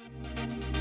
Música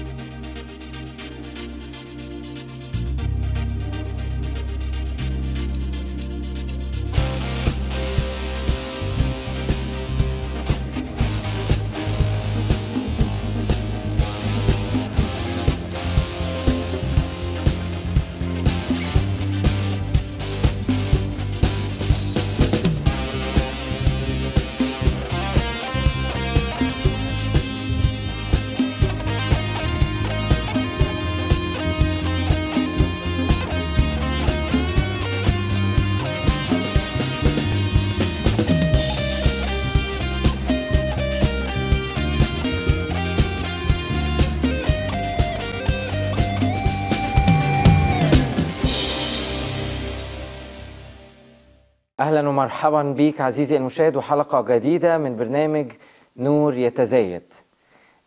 أهلا ومرحبا بيك عزيزي المشاهد وحلقة جديدة من برنامج نور يتزايد.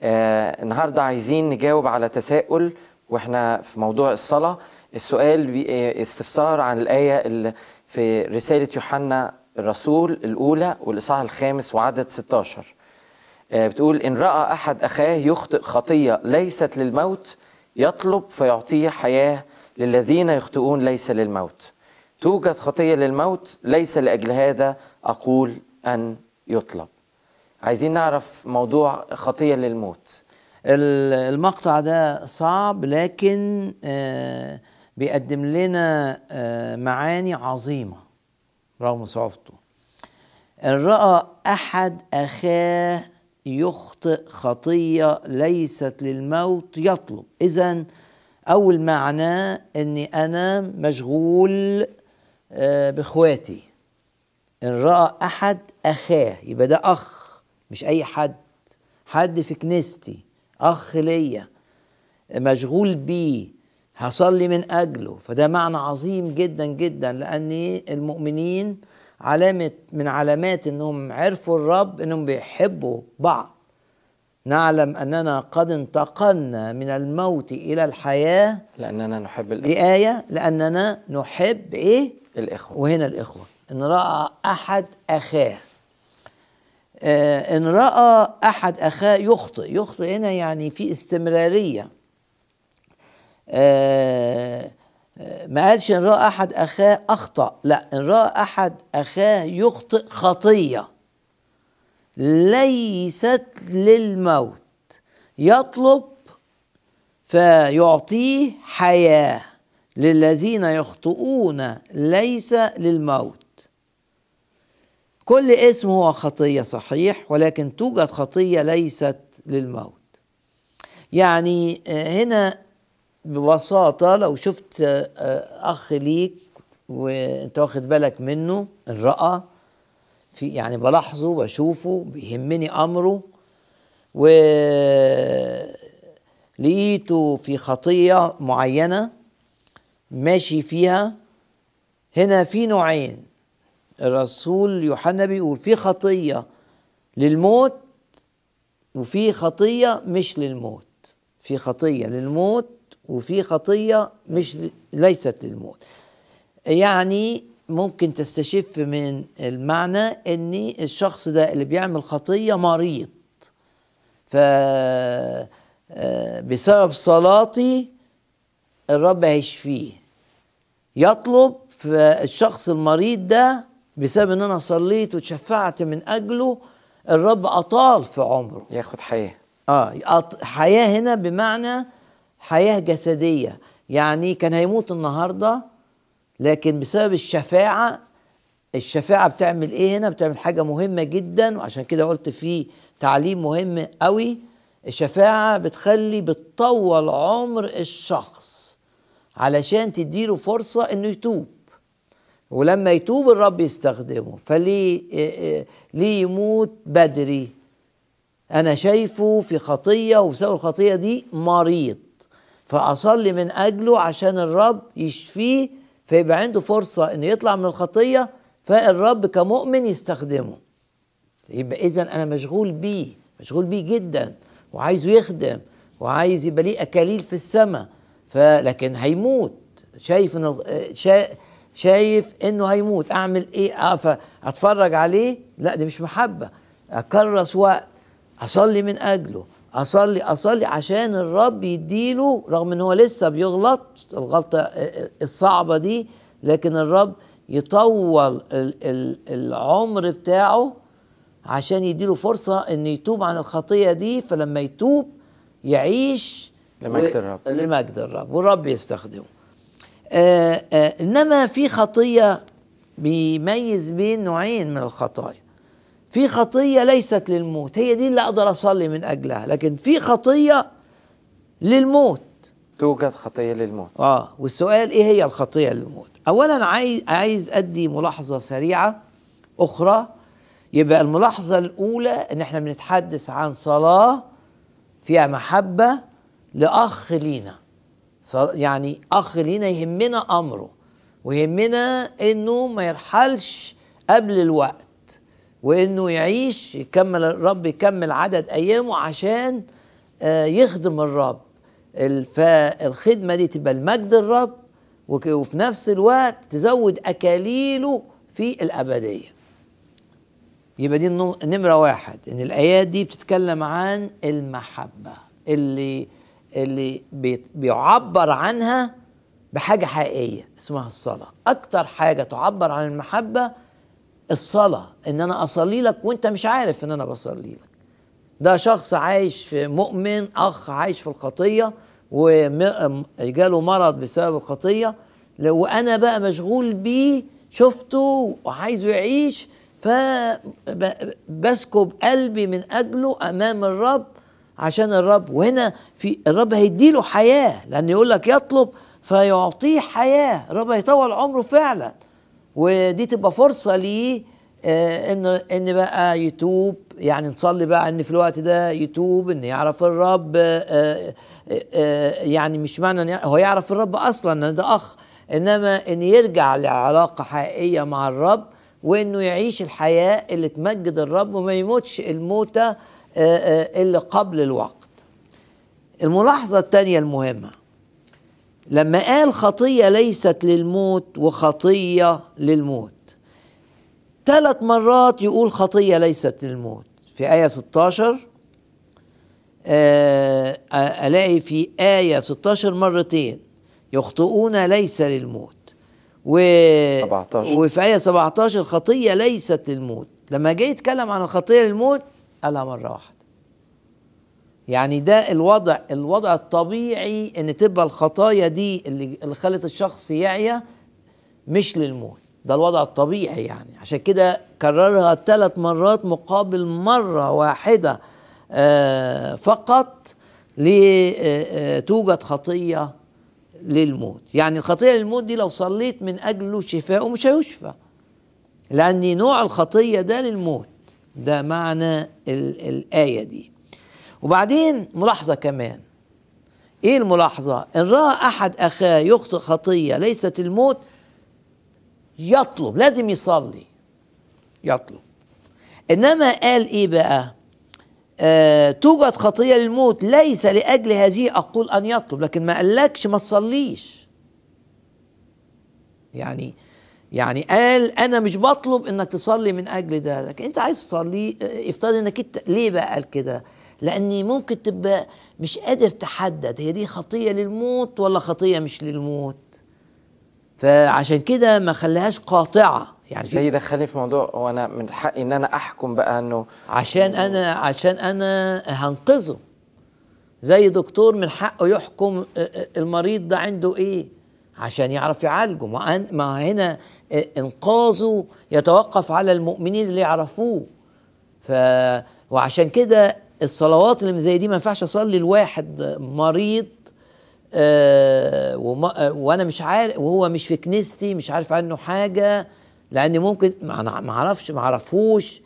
آه النهارده عايزين نجاوب على تساؤل وإحنا في موضوع الصلاة. السؤال آه، استفسار عن الآية اللي في رسالة يوحنا الرسول الأولى والإصحاح الخامس وعدد 16 آه، بتقول إن رأى أحد أخاه يخطئ خطية ليست للموت يطلب فيعطيه حياة للذين يخطئون ليس للموت. توجد خطية للموت ليس لأجل هذا أقول أن يطلب. عايزين نعرف موضوع خطية للموت. ال- المقطع ده صعب لكن آه، بيقدم لنا آه، معاني عظيمة رغم صعوبته. إن رأى أحد أخاه يخطئ خطية ليست للموت يطلب. إذا أول معناه أني أنا مشغول آه، بإخواتي. إن رأى أحد أخاه يبقى ده أخ مش أي حد. حد في كنيستي أخ ليا مشغول بيه هصلي من أجله. فده معنى عظيم جدا جدا لأن المؤمنين علامة من علامات أنهم عرفوا الرب أنهم بيحبوا بعض. نعلم أننا قد انتقلنا من الموت إلى الحياة لأننا نحب الإخوة. دي آية لأننا نحب إيه؟ الإخوة. وهنا الإخوة. إن رأى أحد أخاه. آه، إن رأى أحد أخاه يخطئ. يخطئ هنا يعني في استمرارية. آه، آه، ما قالش إن رأى أحد أخاه أخطأ. لا إن رأى أحد أخاه يخطئ خطية. ليست للموت. يطلب فيعطيه حياة. للذين يخطئون ليس للموت. كل اسم هو خطية صحيح ولكن توجد خطية ليست للموت. يعني آه، هنا ببساطة لو شفت آه، آه، أخ ليك وانت واخد بالك منه ان راى في يعني بلاحظه بشوفه بيهمني أمره و لقيته في خطية معينة ماشي فيها. هنا في نوعين الرسول يوحنا بيقول في خطية للموت وفي خطية مش للموت. في خطية للموت وفي خطية مش ليست للموت. يعني ممكن تستشف من المعنى ان الشخص ده اللي بيعمل خطية مريض. ف آه، بسبب صلاتي الرب هيشفيه. يطلب فالشخص المريض ده بسبب إن أنا صليت وتشفعت من أجله الرب أطال في عمره. ياخد حياة. آه حياة هنا بمعنى حياة جسدية. يعني كان هيموت النهارده لكن بسبب الشفاعة الشفاعة بتعمل إيه هنا؟ بتعمل حاجة مهمة جدا وعشان كده قلت في تعليم مهم قوي. الشفاعة بتخلي بتطول عمر الشخص علشان تديله فرصة إنه يتوب. ولما يتوب الرب يستخدمه. فليه ليه يموت بدري؟ أنا شايفه في خطية وبسبب الخطية دي مريض. فأصلي من أجله عشان الرب يشفيه فيبقى عنده فرصة إنه يطلع من الخطية فالرب كمؤمن يستخدمه. يبقى اذا أنا مشغول بيه مشغول بيه جدا وعايزه يخدم وعايز يبقى ليه أكاليل في السماء فلكن هيموت. شايف شا شايف إنه هيموت. أعمل إيه؟ اقف اتفرج عليه؟ لا دي مش محبة. أكرس وقت أصلي من أجله. أصلي أصلي عشان الرب يديله رغم إن هو لسه بيغلط الغلطة الصعبة دي لكن الرب يطول ال- ال- العمر بتاعه عشان يديله فرصة إن يتوب عن الخطية دي فلما يتوب يعيش لمجد الرب. لمجد الرب والرب يستخدمه آه آه إنما في خطية بيميز بين نوعين من الخطايا في خطية ليست للموت. هي دي اللي أقدر أصلي من أجلها لكن في خطية للموت. توجد خطية للموت. آه والسؤال إيه هي الخطية للموت؟ اولا عايز عايز أدي ملاحظة سريعة أخرى. يبقى الملاحظة الأولى إن إحنا بنتحدث عن صلاة فيها محبة لأخ لينا. يعني أخ لينا يهمنا أمره ويهمنا إنه ما يرحلش قبل الوقت. وإنه يعيش يكمل الرب يكمل عدد أيامه عشان آه، يخدم الرب. ال- فالخدمه دي تبقى المجد الرب وفي نفس الوقت تزود أكاليله في الأبدية. يبقى دي نمرة واحد. إن الآيات دي بتتكلم عن المحبة اللي اللي بيعبر عنها بحاجة حقيقية اسمها الصلاة. أكتر حاجة تعبر عن المحبة الصلاة إن أنا أصلي لك وأنت مش عارف إن أنا بصلي لك. ده شخص عايش في مؤمن أخ عايش في الخطية وجاله مرض بسبب الخطية. وأنا بقى مشغول بيه شفته وعايزه يعيش فبسكب قلبي من أجله أمام الرب عشان الرب. وهنا في الرب هيديله حياة لأن يقول لك يطلب فيعطيه حياة. الرب هيطول عمره فعلا. ودي تبقى فرصة ليه آه، إن إن بقى يتوب يعني نصلي بقى إن في الوقت ده يتوب إن يعرف الرب آه، آه، يعني مش معنى هو يعرف الرب أصلا إن ده أخ إنما إن يرجع لعلاقة حقيقية مع الرب وإنه يعيش الحياة اللي تمجد الرب وما يموتش الموتة آه، اللي قبل الوقت. الملاحظة الثانية المهمة. لما قال خطية ليست للموت وخطية للموت. ثلاث مرات يقول خطية ليست للموت. في آية 16 آه، ألاقي في آية 16 مرتين يخطئون ليس للموت. و 17. وفي آية 17 خطية ليست للموت. لما جاي يتكلم عن الخطية للموت قالها مرة واحدة. يعني ده الوضع الوضع الطبيعي إن تبقى الخطايا دي اللي خلت الشخص يعيا مش للموت. ده الوضع الطبيعي يعني. عشان كده كررها ثلاث مرات مقابل مرة واحدة آه، فقط لتوجد خطية للموت. يعني الخطية للموت دي لو صليت من أجله شفاءه مش هيشفى لأن نوع الخطية ده للموت. ده معنى ال- الآية دي. وبعدين ملاحظة كمان. إيه الملاحظة؟ إن رأى أحد أخاه يخطئ خطية ليست الموت يطلب لازم يصلي. يطلب. إنما قال إيه بقى؟ آه توجد خطية للموت ليس لأجل هذه أقول أن يطلب لكن ما قالكش ما تصليش. يعني يعني قال أنا مش بطلب إنك تصلي من أجل ده لكن أنت عايز تصلي آه، افترض إنك أنت ليه بقى قال كده؟ لأني ممكن تبقى مش قادر تحدد هي دي خطية للموت ولا خطية مش للموت. فعشان كده ما خلاهاش قاطعة. يعني في يدخلني في موضوع وأنا من حقي إن أنا أحكم بقى إنه عشان أنا عشان أنا هنقذه. زي دكتور من حقه يحكم المريض ده عنده إيه؟ عشان يعرف يعالجه. ما هنا إنقاذه يتوقف على المؤمنين اللي يعرفوه. ف وعشان كده الصلوات اللي زي دي ما ينفعش أصلي لواحد مريض آه آه وأنا مش عارف وهو مش في كنيستي مش عارف عنه حاجة لأن ممكن ما أعرفش ما أعرفوش.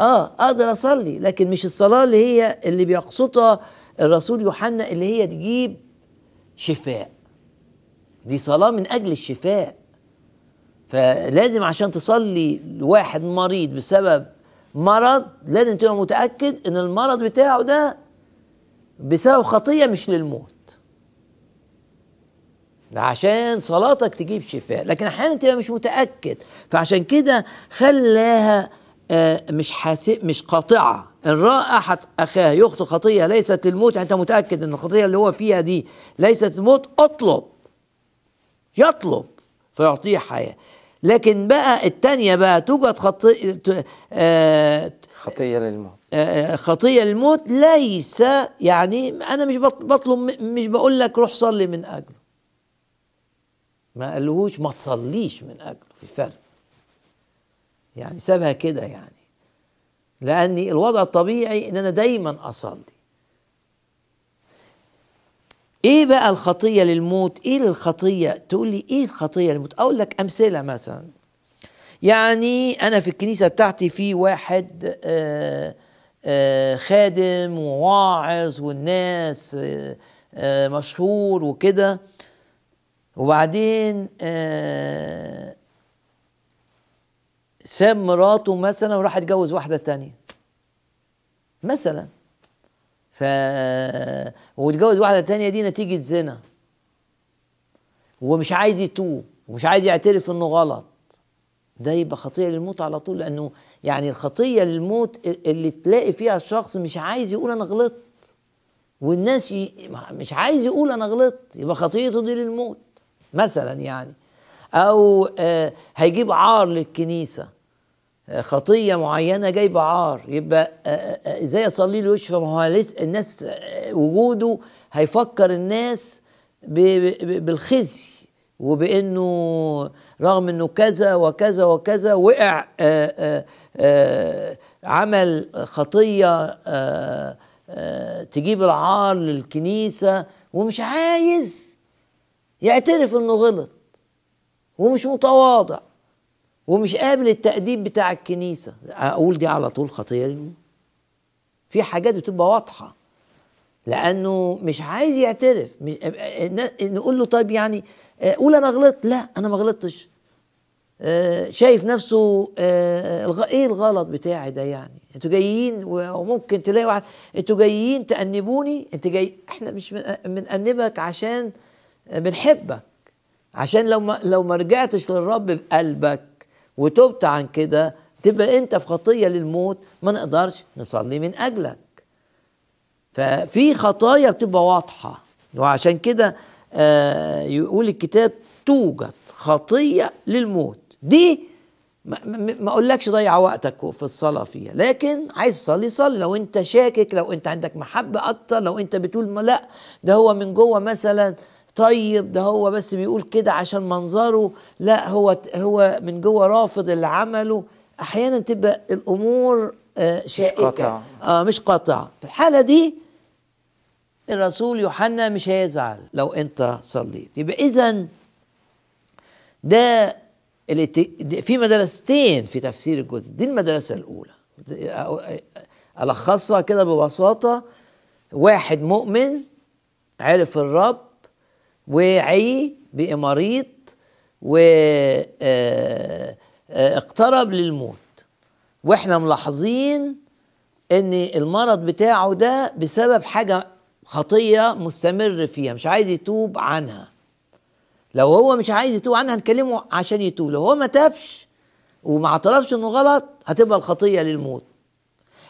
آه أقدر أصلي لكن مش الصلاة اللي هي اللي بيقصدها الرسول يوحنا اللي هي تجيب شفاء. دي صلاة من أجل الشفاء. فلازم عشان تصلي لواحد مريض بسبب مرض لازم تبقى متأكد إن المرض بتاعه ده بسبب خطية مش للموت. عشان صلاتك تجيب شفاء لكن أحيانا تبقى مش متأكد. فعشان كده خلاها آه، مش حاسب مش قاطعة. ان راى احد أخاه يخطئ خطية ليست للموت أنت متأكد إن الخطية اللي هو فيها دي ليست الموت اطلب. يطلب فيعطيه حياة. لكن بقى التانية بقى توجد خطية آه خطية للموت. آه، خطية للموت ليس يعني أنا مش بط- بطلب مش بقول لك روح صلي من أجله. ما قالهوش ما تصليش من أجله في فرق يعني سابها كده يعني. لأني الوضع الطبيعي إن أنا دايما أصلي. إيه بقى الخطية للموت؟ إيه الخطيه تقول لي إيه الخطية للموت؟ أقول لك أمثلة مثلا. يعني أنا في الكنيسة بتاعتي في واحد آه، آه، خادم وواعظ والناس آه، آه، مشهور وكده. وبعدين ساب مراته مثلا وراح اتجوز واحدة تانية. مثلا. ف واتجوز واحدة تانية دي نتيجة زنا. ومش عايز يتوب ومش عايز يعترف إنه غلط. ده يبقى خطية للموت على طول لأنه يعني الخطية للموت اللي تلاقي فيها الشخص مش عايز يقول أنا غلطت. والناس ي... مش عايز يقول أنا غلطت يبقى خطيته دي للموت مثلا يعني. أو آه هيجيب عار للكنيسة. خطية معينة جايبة عار يبقى إزاي اصلي له يشفى؟ ما هو لسه الناس وجوده هيفكر الناس بالخزي وبإنه رغم إنه كذا وكذا وكذا وقع عمل خطية تجيب العار للكنيسة ومش عايز يعترف إنه غلط ومش متواضع. ومش قابل التأديب بتاع الكنيسة. أقول دي على طول خطية في حاجات بتبقى واضحة. لأنه مش عايز يعترف. مش- نقول له طيب يعني آه، قول أنا غلطت. لا أنا ما غلطتش. آه، شايف نفسه آه، إيه الغلط بتاعي ده يعني؟ أنتوا جايين وممكن تلاقي واحد. أنتوا جايين تأنبوني؟ أنت جاي إحنا مش بن- بنأنبك عشان بنحبك. عشان لو ما لو ما رجعتش للرب بقلبك وتبت عن كده تبقى أنت في خطية للموت ما نقدرش نصلي من أجلك. ففي خطايا بتبقى واضحة. وعشان كده آه يقول الكتاب توجد خطية للموت. دي ما, أقولكش ضيع وقتك في الصلاة فيها. لكن عايز تصلي صلي. لو أنت شاكك لو أنت عندك محبة أكتر لو أنت بتقول لا ده هو من جوه مثلا طيب ده هو بس بيقول كده عشان منظره لا هو هو من جوه رافض اللي عمله أحيانا تبقى الأمور آه شائكه قاطعة. آه مش قاطعه في الحاله دي الرسول يوحنا مش هيزعل لو انت صليت يبقى اذا ده في مدرستين في تفسير الجزء دي المدرسة الاولى الخصها كده ببساطه واحد مؤمن عرف الرب وعي مريض واقترب للموت. وإحنا ملاحظين إن المرض بتاعه ده بسبب حاجة خطية مستمر فيها مش عايز يتوب عنها. لو هو مش عايز يتوب عنها هنكلمه عشان يتوب. لو هو ما تابش وما اعترفش إنه غلط هتبقى الخطية للموت.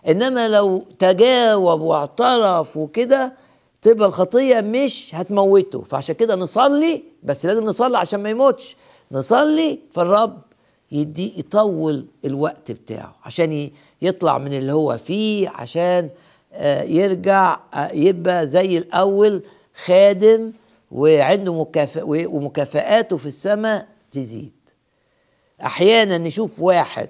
إنما لو تجاوب واعترف وكده تبقى الخطية مش هتموته. فعشان كده نصلي بس لازم نصلي عشان ما يموتش. نصلي فالرب يدي يطول الوقت بتاعه عشان يطلع من اللي هو فيه عشان آه، يرجع آه، يبقى زي الأول خادم وعنده مكافأ ومكافآته في السماء تزيد. أحيانا نشوف واحد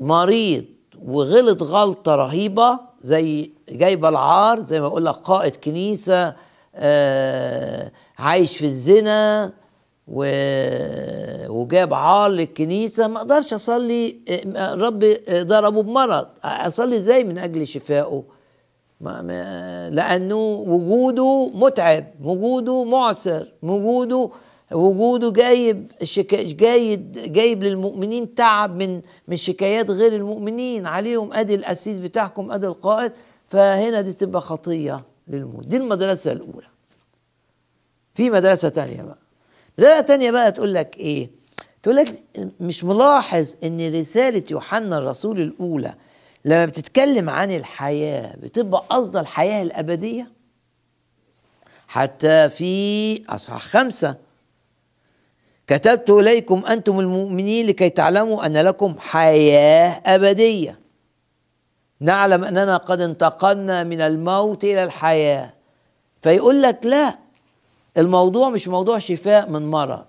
مريض وغلط غلطة رهيبة زي جايبة العار زي ما أقول لك قائد كنيسة آه عايش في الزنا و... وجاب عار للكنيسة. ما أقدرش أصلي آه، رب ضربه بمرض. أصلي إزاي من أجل شفائه ما ما لأنه وجوده متعب وجوده معسر وجوده وجوده جايب شكا جايد جايب للمؤمنين تعب من من شكايات غير المؤمنين. عليهم أدي القسيس بتاعكم أدي القائد. فهنا دي تبقى خطية للموت دي المدرسة الأولى. في مدرسة تانية بقى. مدرسة تانية بقى تقول لك إيه؟ تقول لك مش ملاحظ إن رسالة يوحنا الرسول الأولى لما بتتكلم عن الحياة بتبقى قصد الحياة الأبدية؟ حتى في أصحاح خمسة كتبت إليكم أنتم المؤمنين لكي تعلموا أن لكم حياة أبدية. نعلم أننا قد انتقلنا من الموت إلى الحياة. فيقول لك لا الموضوع مش موضوع شفاء من مرض.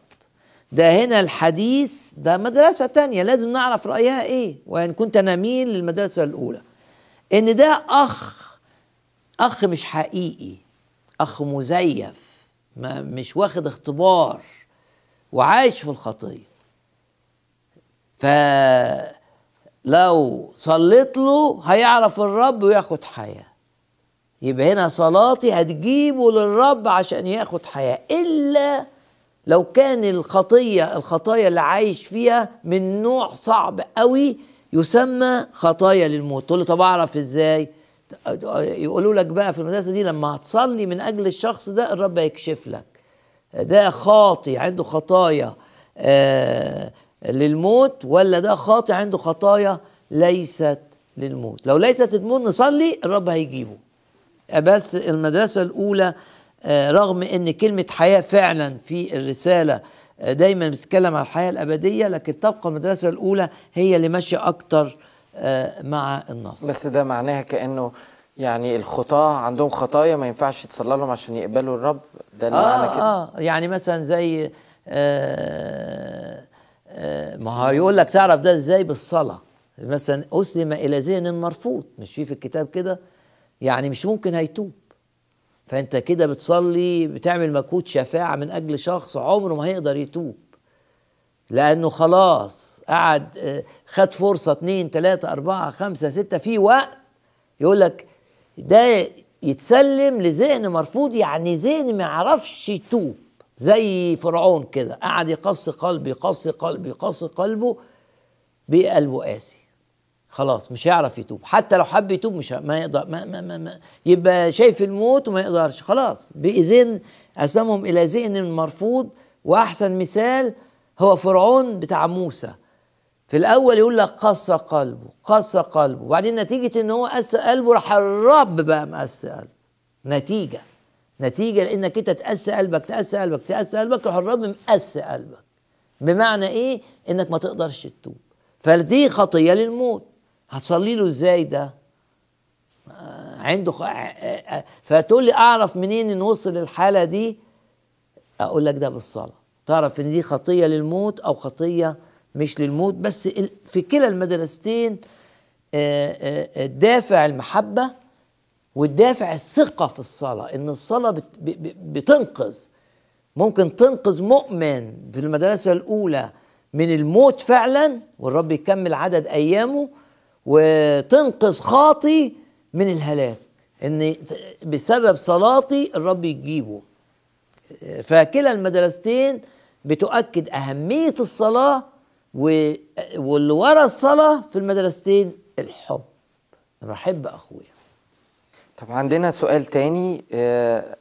ده هنا الحديث ده مدرسة تانية لازم نعرف رأيها إيه وإن كنت نميل للمدرسة الأولى. إن ده أخ أخ مش حقيقي أخ مزيف ما مش واخد اختبار. وعايش في الخطية. فلو صليت له هيعرف الرب وياخد حياة. يبقى هنا صلاتي هتجيبه للرب عشان ياخد حياة. إلا لو كان الخطية الخطايا اللي عايش فيها من نوع صعب قوي يسمى خطايا للموت. تقول له طب أعرف إزاي؟ يقولوا لك بقى في المدرسة دي لما هتصلي من أجل الشخص ده الرب هيكشف لك. ده خاطي عنده خطايا آه للموت ولا ده خاطي عنده خطايا ليست للموت؟ لو ليست للموت نصلي الرب هيجيبه. بس المدرسة الأولى آه، رغم إن كلمة حياة فعلا في الرسالة آه، دايما بتتكلم عن الحياة الأبدية لكن تبقى المدرسة الأولى هي اللي ماشية أكتر مع النص بس ده معناها كأنه يعني الخطاة عندهم خطايا ما ينفعش يتصلى لهم عشان يقبلوا الرب ده اللي معنى كده. آه, آه يعني مثلا زي آه آه ما هو يقول لك تعرف ده إزاي؟ بالصلاة. مثلا أسلم إلى ذهن مرفوض مش في في الكتاب كده؟ يعني مش ممكن هيتوب. فأنت كده بتصلي بتعمل مجهود شفاعة من أجل شخص عمره ما هيقدر يتوب. لأنه خلاص قعد آه، خد فرصة اتنين تلاتة أربعة خمسة ستة في وقت يقول لك ده يتسلم لذهن مرفوض يعني ذهن ما يعرفش يتوب زي فرعون كده. قعد يقص قلبه يقص قلبه يقص قلبه بقى قلبه قاسي. خلاص مش هيعرف يتوب. حتى لو حب يتوب مش ما يقدر ما ما ما ما يبقى شايف الموت وما يقدرش. خلاص بإذن أسلمهم إلى ذهن مرفوض. وأحسن مثال هو فرعون بتاع موسى. في الأول يقول لك قسى قلبه قسى قلبه. وبعدين نتيجة إن هو قسى قلبه راح الرب بقى مقسى قلبه. نتيجة نتيجة لأنك أنت تقسى قلبك تقسى قلبك تقسى قلبك راح الرب مقسى قلبك. بمعنى إيه؟ إنك ما تقدرش تتوب. فدي خطية للموت. هتصلي له إزاي ده؟ عنده خ... فتقول لي أعرف منين إن وصل للحاله دي؟ أقول لك ده بالصلاة. تعرف إن دي خطية للموت أو خطية مش للموت بس في كلا المدرستين آه، آه، آه، دافع المحبة والدافع الثقة في بت- ب- ب- بتنقذ. ممكن تنقذ مؤمن في المدرسة الأولى من الموت فعلا والرب يكمل عدد أيامه وتنقذ خاطي من الهلاك. إن بسبب صلاتي الرب يجيبه. فكلا المدرستين بتؤكد أهمية الصلاة واللي ورا الصلاة في المدرستين الحب. أنا بحب أخويا. طب عندنا سؤال تاني آه،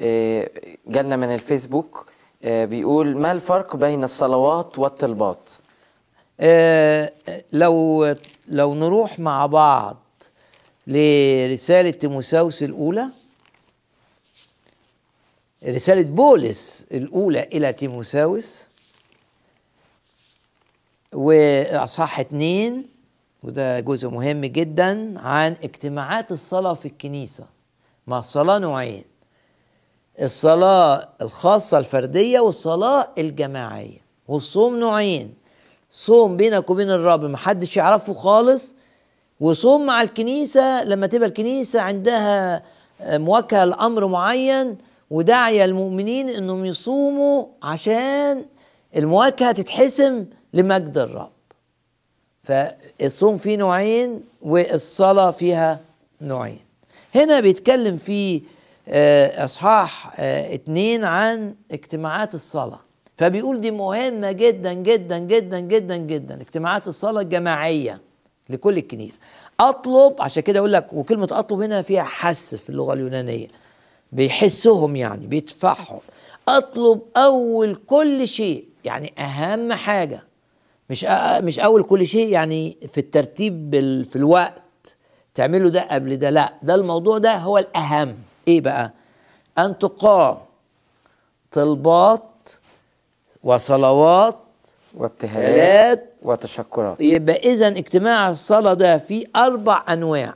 آه، جالنا من الفيسبوك آه، بيقول ما الفرق بين الصلوات والطلبات؟ لو لو نروح مع بعض لرسالة تيموساوس الأولى رسالة بولس الأولى إلى تيموساوس وأصحاح اتنين وده جزء مهم جدا عن اجتماعات الصلاة في الكنيسة ما الصلاة نوعين الصلاة الخاصة الفردية والصلاة الجماعية والصوم نوعين صوم بينك وبين الرب محدش يعرفه خالص وصوم مع الكنيسة لما تبقى الكنيسة عندها مواجهة لأمر معين وداعية المؤمنين إنهم يصوموا عشان المواجهة تتحسم لمجد الرب. فالصوم فيه نوعين والصلاة فيها نوعين. هنا بيتكلم في آه، إصحاح آه، اتنين عن اجتماعات الصلاة. فبيقول دي مهمة جدا جدا جدا جدا جدا. اجتماعات الصلاة الجماعية لكل الكنيسة. أطلب عشان كده أقول لك وكلمة أطلب هنا فيها حس في اللغة اليونانية. بيحسهم يعني بيدفعهم. أطلب أول كل شيء يعني أهم حاجة مش مش أول كل شيء يعني في الترتيب بال- في الوقت تعملوا ده قبل ده لا ده الموضوع ده هو الأهم. إيه بقى؟ أن تقام طلبات وصلوات وابتهالات وتشكرات. يبقى اذا اجتماع الصلاة ده فيه أربع أنواع.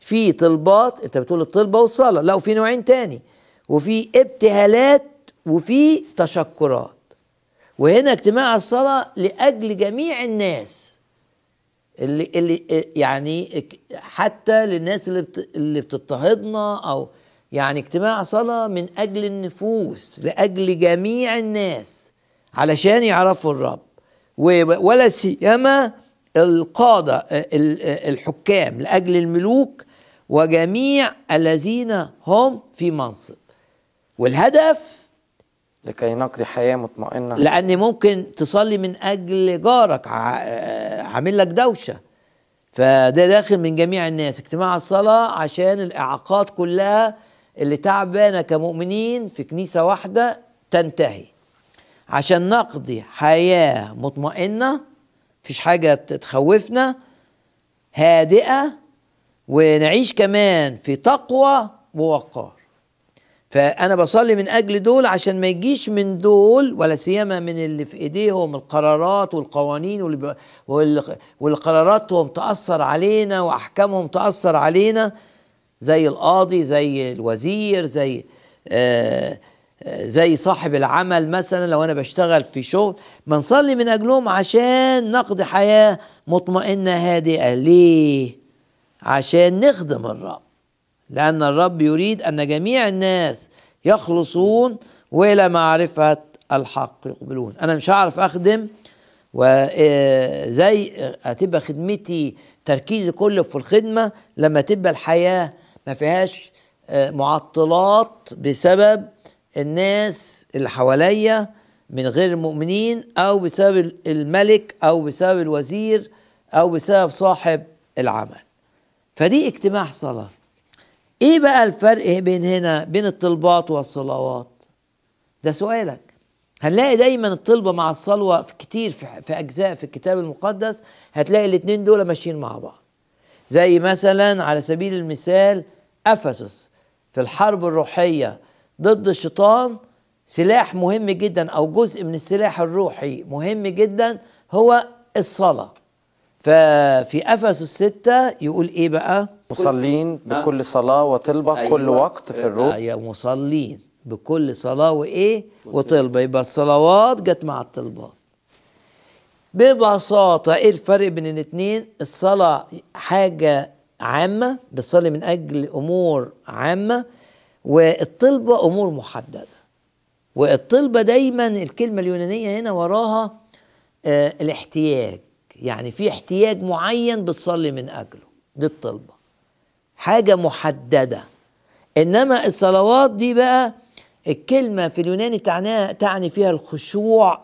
في طلبات أنت بتقول الطلبة والصلاة لا وفي نوعين تاني وفي ابتهالات وفي تشكرات. وهنا اجتماع الصلاة لأجل جميع الناس اللي اللي يعني حتى للناس اللي اللي بتضطهدنا أو يعني اجتماع صلاة من أجل النفوس لأجل جميع الناس علشان يعرفوا الرب. ولا سيما القادة ال- الحكام لأجل الملوك وجميع الذين هم في منصب. والهدف لكي نقضي حياة مطمئنة. لأن ممكن تصلي من أجل جارك عامل لك دوشة. فده داخل من جميع الناس. اجتماع الصلاة عشان الإعاقات كلها اللي تعبانة كمؤمنين في كنيسة واحدة تنتهي. عشان نقضي حياة مطمئنة مفيش حاجة تخوفنا هادئة ونعيش كمان في تقوى ووقار. فأنا بصلي من أجل دول عشان ما يجيش من دول ولا سيما من اللي في إيديهم القرارات والقوانين واللي ب- واللي واللي قراراتهم تأثر علينا وأحكامهم تأثر علينا زي القاضي زي الوزير زي آه آه، زي صاحب العمل مثلا لو أنا بشتغل في شغل. بنصلي من أجلهم عشان نقضي حياة مطمئنة هادئة. ليه؟ عشان نخدم الرب. لأن الرب يريد أن جميع الناس يخلصون وإلى معرفة الحق يقبلون. أنا مش هعرف أخدم وزي هتبقى خدمتي تركيزي كله في الخدمة لما تبقى الحياة ما فيهاش آه، معطلات بسبب الناس اللي حواليا من غير المؤمنين أو بسبب الملك أو بسبب الوزير أو بسبب صاحب العمل. فدي اجتماع صلاة. إيه بقى الفرق بين هنا بين الطلبات والصلوات؟ ده سؤالك. هنلاقي دايما الطلبة مع الصلوة في كتير في, أجزاء في الكتاب المقدس هتلاقي الاثنين دول ماشيين مع بعض. زي مثلا على سبيل المثال أفسس في الحرب الروحية ضد الشيطان سلاح مهم جدا أو جزء من السلاح الروحي مهم جدا هو الصلاة. ففي أفسس ستة يقول إيه بقى؟ مصلين بكل صلاة وطلبة كل وقت في الروح. أيوة مصلين بكل صلاة وإيه؟ وطلبة يبقى الصلوات جت مع الطلبات ببساطة إيه الفرق بين الاتنين؟ الصلاة حاجة عامة بتصلي من أجل أمور عامة والطلبة أمور محددة. والطلبة دايما الكلمة اليونانية هنا وراها آه الاحتياج. يعني في احتياج معين بتصلي من أجله دي الطلبة حاجة محددة. إنما الصلوات دي بقى الكلمة في اليوناني تعنيها تعني فيها الخشوع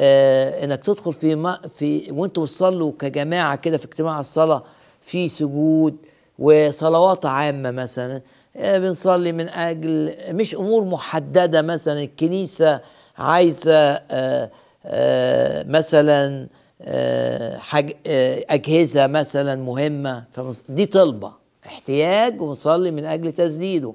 آه إنك تدخل في ما في وأنتوا بتصلوا كجماعة كده في اجتماع الصلاة في سجود وصلوات عامة مثلا آه بنصلي من أجل مش أمور محددة مثلا الكنيسة عايزة آه آه مثلا آه حاج آه أجهزة مثلا مهمة دي طلبة. احتياج ونصلي من أجل تسديده.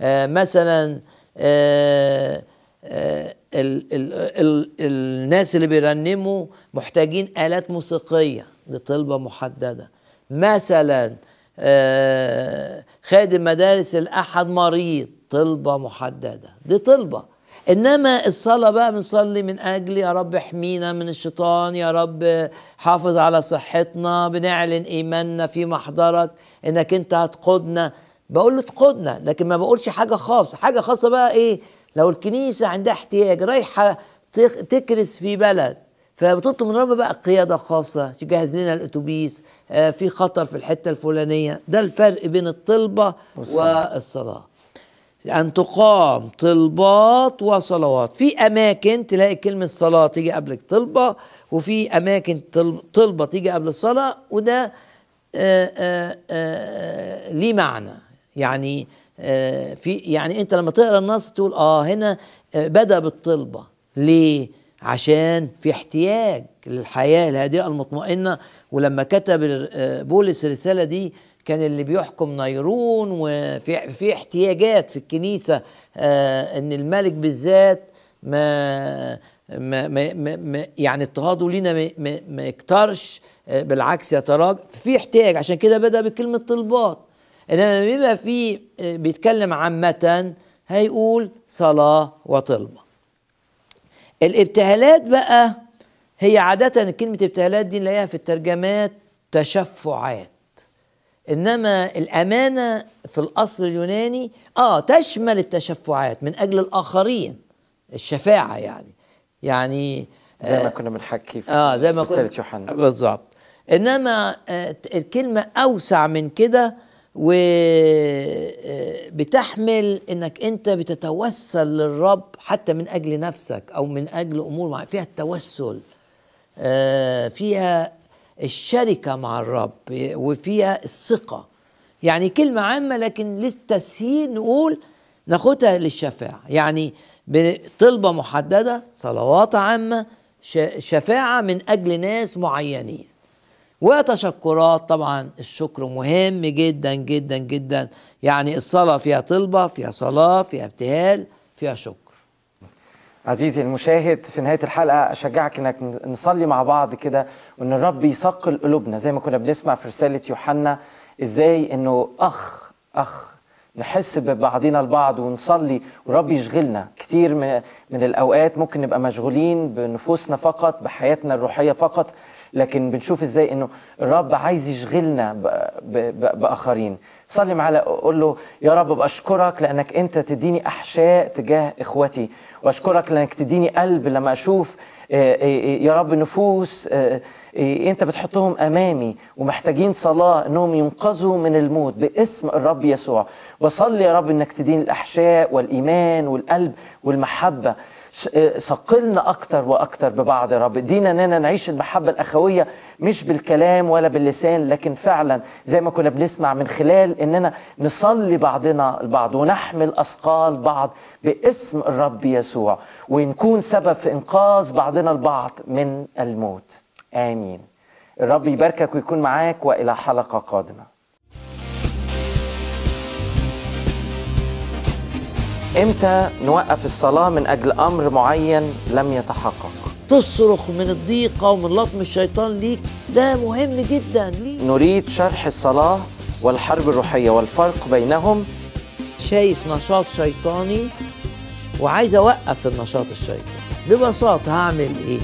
آه مثلا آه آه، ال ال ال الناس اللي بيرنموا محتاجين آلات موسيقية دي طلبة محددة. مثلا آه، خادم مدارس الأحد مريض طلبة محددة. دي طلبة. إنما الصلاة بقى بنصلي من أجل يا رب احمينا من الشيطان يا رب حافظ على صحتنا بنعلن إيماننا في محضرك إنك أنت هتقودنا. بقول له تقودنا لكن ما بقولش حاجة خاصة. حاجة خاصة بقى إيه؟ لو الكنيسة عندها احتياج رايحة تخ- تكرس في بلد فبتطلب من رب بقى قيادة خاصة تجهز لنا الأتوبيس آه، في خطر في الحتة الفلانية. ده الفرق بين الطلبة والصلاة. أن تقام طلبات وصلوات. في أماكن تلاقي كلمة صلاة تيجي قبل طلبة وفي أماكن طل- طلبة تيجي قبل الصلاة وده آه، آه، آه، ليه معنى. يعني في يعني أنت لما تقرأ النص تقول آه هنا بدأ بالطلبة. ليه؟ عشان في احتياج للحياة الهادئه المطمئنة. ولما كتب بولس الرسالة دي كان اللي بيحكم نيرون وفي في احتياجات في الكنيسة آه، إن الملك بالذات ما ما ما ما يعني اضطهاده لينا ما, ما, ما يكترش آه، بالعكس يتراجع. في احتياج عشان كده بدأ بكلمة طلبات. إنما بيبقى في آه، بيتكلم عامة هيقول صلاة وطلبة. الابتهالات بقى هي عادة كلمة ابتهالات دي نلاقيها في الترجمات تشفعات. إنما الأمانة في الأصل اليوناني آه تشمل التشفعات من أجل الآخرين الشفاعة يعني. يعني زي ما كنا بنحكي في آه زي ما رسالة كنت يوحنا. بالظبط. إنما آه الكلمة أوسع من كده وبتحمل إنك أنت بتتوسل للرب حتى من أجل نفسك أو من أجل أمور. فيها التوسل آه فيها الشركة مع الرب وفيها الثقة. يعني كلمة عامة لكن للتسهيل نقول ناخدها للشفاعة. يعني بطلبة محددة صلوات عامة شفاعة من أجل ناس معينين. وتشكرات طبعا الشكر مهم جدا جدا جدا. يعني الصلاة فيها طلبة فيها صلاة فيها ابتهال فيها شكر. عزيزي المشاهد في نهاية الحلقة أشجعك أنك نصلي مع بعض كده وأن الرب يثقل قلوبنا زي ما كنا بنسمع في رسالة يوحنا إزاي أنه أخ أخ نحس ببعضنا البعض ونصلي. والرب يشغلنا. كتير من, من الأوقات ممكن نبقى مشغولين بنفوسنا فقط بحياتنا الروحية فقط. لكن بنشوف إزاي إنه الرب عايز يشغلنا بآخرين. صلي معاه قول له يا رب بشكرك لأنك أنت تديني أحشاء تجاه إخوتي. وأشكرك لأنك تديني قلب لما أشوف يا رب نفوس آه، آه، انت بتحطهم امامي ومحتاجين صلاة انهم ينقذوا من الموت باسم الرب يسوع. وصلي يا رب انك تديني الأحشاء والإيمان والقلب والمحبة. ش- آه، ثقلنا أكتر وأكتر ببعض يا رب. ادينا اننا نعيش المحبة الأخوية مش بالكلام ولا باللسان لكن فعلا زي ما كنا بنسمع من خلال اننا نصلي بعضنا البعض ونحمل أثقال بعض باسم الرب يسوع ونكون سبب في إنقاذ بعضنا البعض من الموت. آمين. الرب يباركك ويكون معاك وإلى حلقة قادمة. إمتى نوقف الصلاة من أجل أمر معين لم يتحقق؟ تصرخ من الضيقة ومن لطم الشيطان ليك. ده مهم جدا. ليك نريد شرح الصلاة والحرب الروحية والفرق بينهم. شايف نشاط شيطاني وعايز أوقف النشاط الشيطاني. ببساطة هعمل إيه؟